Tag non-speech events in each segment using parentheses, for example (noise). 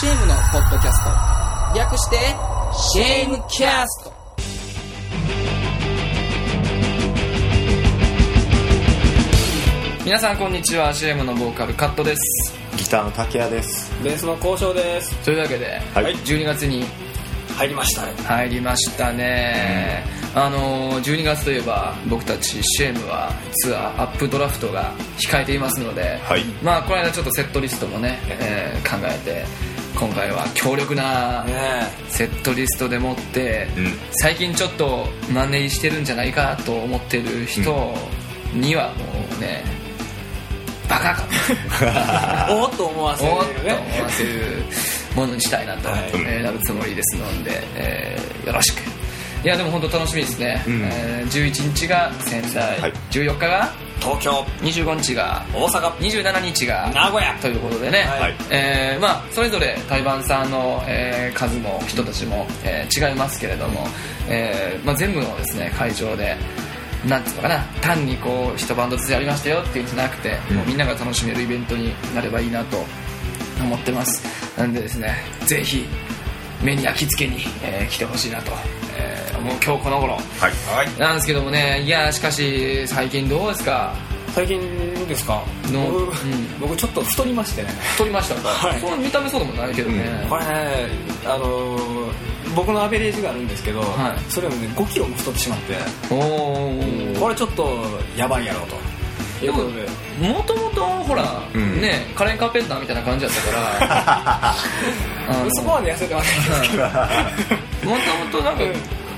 シェームのポッドキャスト。略してシェームキャスト。皆さんこんにちは。シェームのボーカルカットです。ギターの竹谷です。ベースの交渉です。というわけで、はい。12月に入りました。入りましたね、あの12月といえば僕たちシェームはツアーアップドラフトが控えていますので、はい。まあこの間ちょっとセットリストもね、えー考えて今回は強力なねセットリストでもって、うん。最近ちょっとマンネリしてるんじゃないかと思ってる人にはもうねバカかえ (laughs) おっと思わせるおっとね思わせるものにしたいなと、はい。えーなるつもりですので、えーよろしく。いやでも本当楽しみですね、うん。えー11日が仙台、はい。14日が東京。25日が大阪。27日が名古屋。ということでね、はい。えーまあ、それぞれ台湾さんの、えー数も人たちも、えー違いますけれども、えーまあ、全部のですね会場でなんていうのかな。単にこう一バンドずつやりましたよっていうんじゃなくて、もうみんなが楽しめるイベントになればいいなと思ってます。なんでですねぜひ目に焼き付けに、えー来てほしいなと、えーもう今日この頃。はい。はい。なんですけどもねいやしかし最近どうですか？最近ですか？の僕,、うん。僕ちょっと太りましてね。撮りましたか、はい。そんな見た目そうでもないけどね、これねあのー僕のアベレージがあるんですけど、はい。それよりね5キロも太ってしまっておおこれちょっとやばいやろうと。いうことで。もともとほら、うん。ねカレンカーペンターみたいな感じだったから。(laughs) そこまで痩せてはないんですけど。もともとなんか、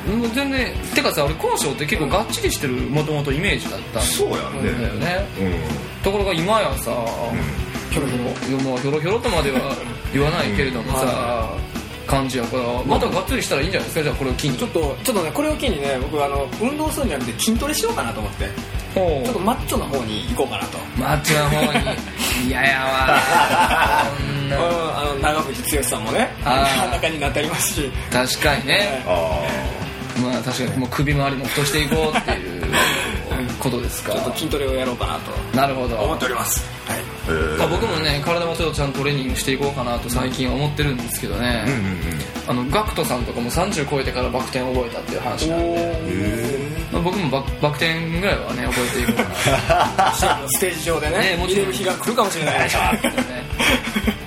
もう全然てかさ俺交渉って結構がっちりしてるもともとイメージだった。んそうやんね。だよねうん。ところが今やさ、ひょろひょろもうひょろひょろとまでは言わないけれどもさ、感じやからまたがっつりしたらいいんじゃないですか？じゃあこれを機に。ちょっとちょっとねこれを機にね僕あの運動するんじゃなくて筋トレしようかなと思って。ちょっとマッチョな方に行こうかなと。マッチな方に。(laughs) 嫌やわ。(laughs) あの長渕剛さんもねあー。中になってありますし。確かにね、あまあ確かにもう首周りも太していこうっていうことですか。ちょっと筋トレをやろうかなと。なるほど。思っております。はい。まあ、僕もね体もちょっとちゃんとトレーニングしていこうかなと最近は思ってるんですけどね、うんうんうん。あのガクトさんとかも30超えてからバク転を覚えたっていう話なんで、へまあ、僕もバクバク転ぐらいはね覚えていこうかな (laughs) ステージ上でね。ねもちろん見れる日が来るかもしれない。でしょ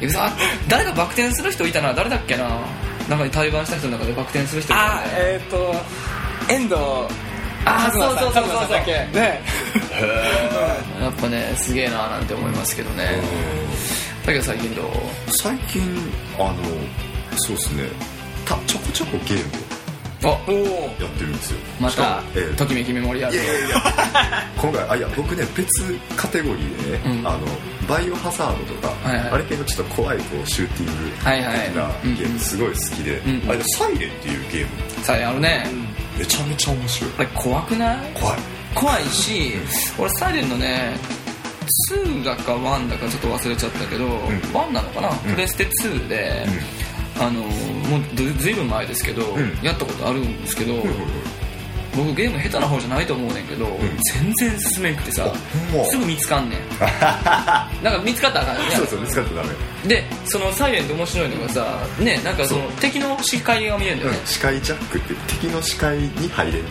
いくぞ誰かバク転する人いたな。誰だっけな中に対バンした人の中でバク転する人あねえっ、と遠藤。あそうそうそうそう。和馬さんだっけ？ね。(laughs) やっぱねすげえななんて思いますけどね。だけど最近どう最近あのそうですね。たちょこちょこゲームやってるんですよ。またもええときめきメモリアル。いやいやいや。今回あいや僕ね別カテゴリーでね、うん。あのバイオハザードとか、はいはい。あれ系のちょっと怖いこうシューティングはいはい。的なうんゲームすごい好きで、うんあれでサイレンっていうゲーム。さああるね。めちゃめちゃ面白い。あれ怖くない？怖い。怖いし俺サイレンのね2だか1だかちょっと忘れちゃったけど、ん。1なのかな、プレステ2で、あのもうずずいぶん前ですけど、ん。やったことあるんですけど、うん僕ゲーム下手な方じゃないと思うねんけど、全然進めんくてさすぐ見つかんねん。(laughs) なんか見つかったらあかんねそうそう見つかったらダメ。でそのサイレンって面白いのがさねなんかその敵の視界が見えるんだよね、視界ジャックって敵の視界に入れんねん。へ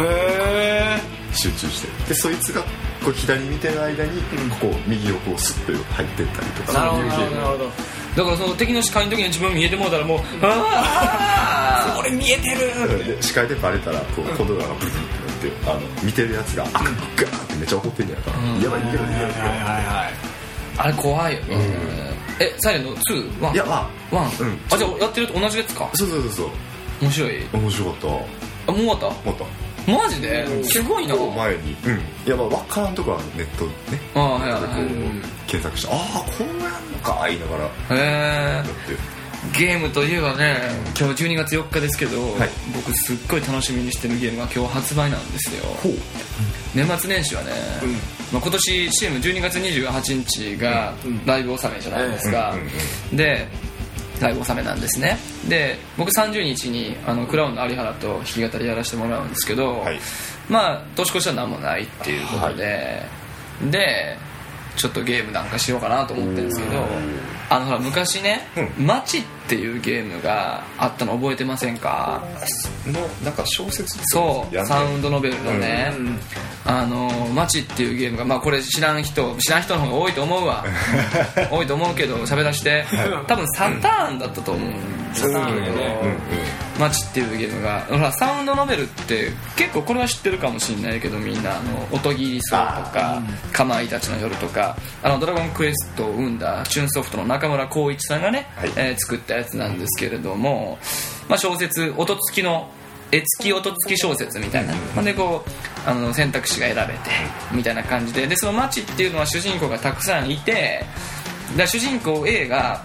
え集中して。でそいつがこう左見てる間にここ右をこうスッと入ってったりとか。なるほどそういうゲーム。なるほどだからその敵の視界の時に自分見えてもうたらもうああ俺見えてる。で視界でバレたらこうコントローラーがブルブルってあの見てるやつがあガーってめっちゃ怒ってんねやから、うん。やばい逃げろ逃げろ逃げろはいはいあれ怖いよね、えサイレンの 2? ワンいやまワン、うんあじゃあやってると同じやつかそうそうそうそう面白い面白かったあもう終わったまたマジで？すごいな。前に。うん。いやまあ分からんとこはネットね。ああはいはい検索してああこうやんのか言いながら。やへえ。って。ゲームといえばね今日12月4日ですけど、はい。僕すっごい楽しみにしてるゲームが今日発売なんですよ。年末年始はね、まあ、今年 CM12 月28日がライブ納めじゃないですか、うんうんうん。でライブ納めなんですね。で僕30日にあのクラウンの有原と弾き語りやらせてもらうんですけど、はい。まあ年越しは何もないっていうことで、でちょっとゲームなんかしようかなと思ってるんですけどあのほら昔ね「マチ」っていうゲームがあったの覚えてませんか？のなんか小説そうサウンドノベルのね、うんあのマチっていうゲームがまあこれ知らん人知らん人の方が多いと思うわ。(laughs) 多いと思うけど喋らして。多分サターンだったと思う、サターンでね。うんうん。マチっていうゲームが。ほらサウンドノベルって結構これは知ってるかもしれないけどみんな。あの音切りそうとかかまいたちの夜とか。あのドラゴンクエストを生んだチューンソフトの中村光一さんがね、はい。えー作ったやつなんですけれども、まあ、小説音付きの絵付き音付き小説みたいな、ほん。でこうあの選択肢が選べてみたいな感じででそのマチっていうのは主人公がたくさんいてだ主人公 A が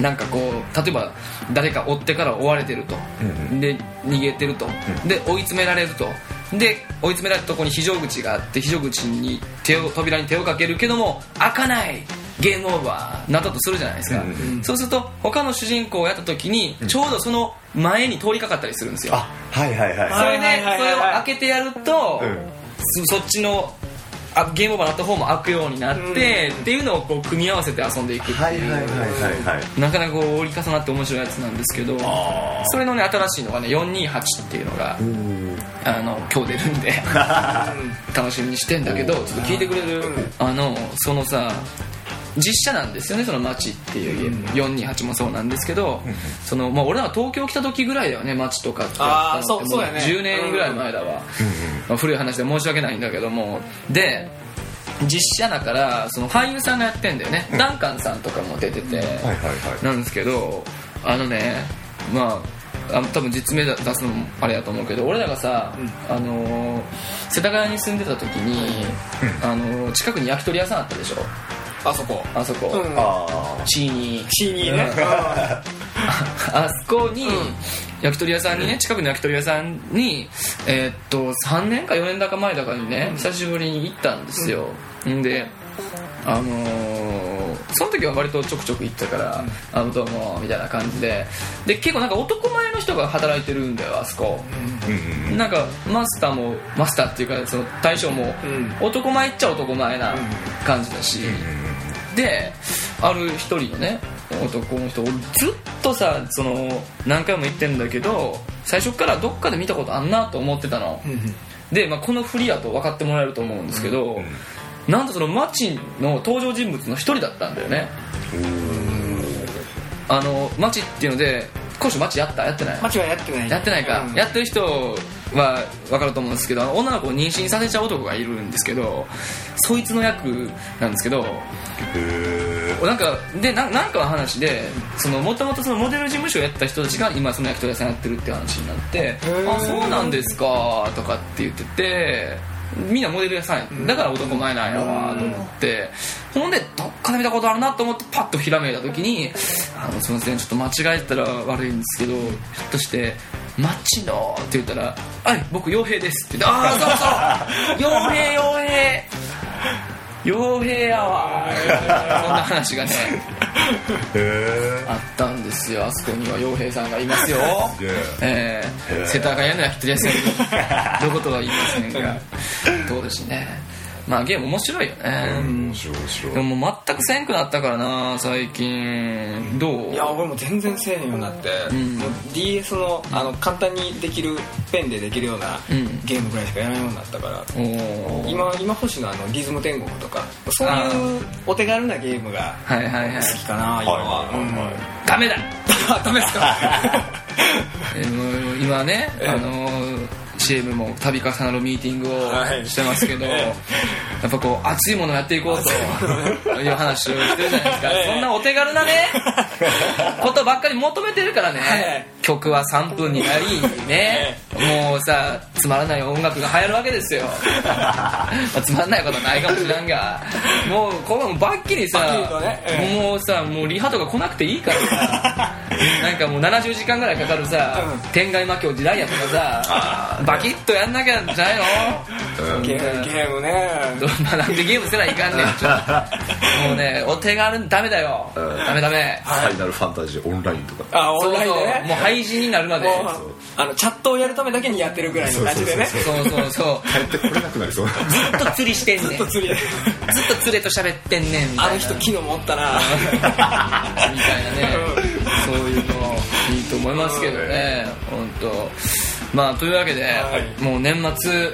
なんかこう例えば誰か追ってから追われてると、うんで逃げてると、で追い詰められると。で追い詰められたところに非常口があって非常口に手を扉に手をかけるけども開かないゲームオーバーなったとするじゃないですか、うんそうすると他の主人公をやった時にちょうどその前に通りかかったりするんですよ、あはいはいはい。それでそれを開けてやると、うん。そそっちのあゲームオーバーになった方も開くようになって、うん。っていうのをこう組み合わせて遊んでいくっていう、はいはいはいはいはいなかなかこう折り重なって面白いやつなんですけどそれのね新しいのがね428っていうのがうん。あの今日出るんで (laughs) 楽しみにしてんだけどちょっと聞いてくれる？あのそのさ実写なんですよねその街っていう。ゲーム428もそうなんですけどその、まあ、俺らが東京来た時ぐらいだよね街とかって。あそうそうやね。も10年ぐらい前だわ、まあ、古い話で申し訳ないんだけども。で実写だからその俳優さんがやってんだよね、ダンカンさんとかも出てて、はいはいはい。なんですけどあのねまああの多分実名出すのもあれやと思うけど俺らがさ、あのー世田谷に住んでた時に、あのー近くに焼き鳥屋さんあったでしょあそこ。あそこ、うん。あチーニーシーニーねあそこに、焼き鳥屋さんにね近くの焼き鳥屋さんにえーっと3年か4年だか前だかにね、久しぶりに行ったんですよ、ん。であのーその時は割とちょくちょく行ったから「あのどうも」みたいな感じで。で結構なんか男前の人が働いてるんだよあそこ、なんかマスターもマスターっていうかその大将もうん。男前っちゃ男前な感じだし、である一人のね男の人をずっとさその何回も言ってんだけど最初からどっかで見たことあんなと思ってたの、で、まあ、この振りやと分かってもらえると思うんですけど、なんとその町の登場人物の一人だったんだよね。あの町っていうので講師町やった？やってない？マチはやってない。やってないか、うん。やってる人は分かると思うんですけど女の子を妊娠させちゃう男がいるんですけどそいつの役なんですけどへなんかでななんかの話でもともとモデル事務所をやった人たちが今その焼き鳥屋さんやってるっていう話になってー。あそうなんですかとかって言っててみんなモデル屋さんやだから男前なんやわと思って。ほんでどっかで見たことあるなと思ってパッとひらめいた時に「あのすいませんちょっと間違えてたら悪いんですけどひょっとしてマッチの」って言ったら「はい僕傭兵です」って言って「ああそうそう。傭兵傭兵。(laughs) 傭兵やわ」そんな話がねえあったんですよ。あそこには傭兵さんがいますよ。え。えー、世田谷の焼き鳥屋さんに。(laughs) どういうことは言いませんが。どうですねまあゲーム面白いよね、面白い面白い。でも全くせんくなったからな最近。どう？いや俺も全然せえへんようになって、ん。もう DS のあの簡単にできるペンでできるようなうん。ゲームぐらいしかやらないようになったから、今今欲しいのはあのリズム天国とか。そういうお手軽なゲームがはいはいはい。好きかな今は、はいはいはいはい。ダメだ。(laughs) あダメですか？(laughs) 今ね、ええ。あのー CM も度重なるミーティングはい。をしてますけど、えやっぱこう熱いものをやっていこうという話をしてるじゃないですか、ええ。そんなお手軽なね (laughs) ことばっかり求めてるからね、はい。曲は3分になりね、もうさつまらない音楽が流行るわけですよ。(laughs) まあつまらないことはないかもしらんが。もうここもバッキリさね。ええ。もうさもうリハとか来なくていいからさなんかもう70時間ぐらいかかるさ、うん。天外魔境時代やとかさバキッとやんなきゃじゃないの？うん。ゲームゲームね。どまあなんでゲームせないかんねんちょっと。(laughs) もうねお手軽ダメだよ。うん。ダメダメ。ファイナルファンタジーオンラインとか。あオンラインでそうそう。ねもう廃人になるまで。あのチャットをやるためだけにやってるぐらいの感じでね。そうそうそうそう。(laughs) 帰ってこれなくなりそう。ずっと釣りしてんねん。ずっと釣り。でずっと釣れと喋ってんねんみたいな。あの人昨日持ったな。(laughs) みたいなねそういうのいいと思いますけどね。本当。まあというわけで、はい。もう年末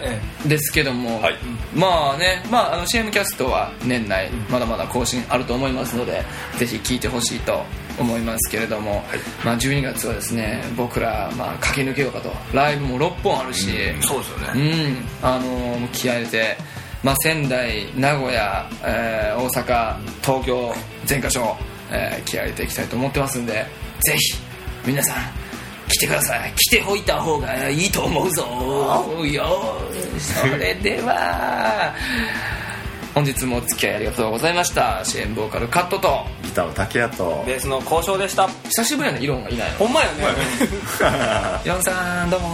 ですけども、はい。まあね、まあ、あの CM キャストは年内まだまだ更新あると思いますのでぜひ聞いてほしいと思いますけれども、まあ、12月はですね僕ら、まあ、駆け抜けようかと。ライブも6本あるし、そうですようねん、あのー気合い入れて、まあ、仙台、名古屋、えー大阪、東京全箇所、えー気合い入れていきたいと思ってますんでぜひ皆さん来てください。来ておいた方がいいと思うぞ。よそれでは本日もお付き合いありがとうございました。支援ボーカルカットと。ギターの竹谷と。ベースの交渉でした。久しぶりやねイロンがいないの。ほんまやね。イロンさんどうも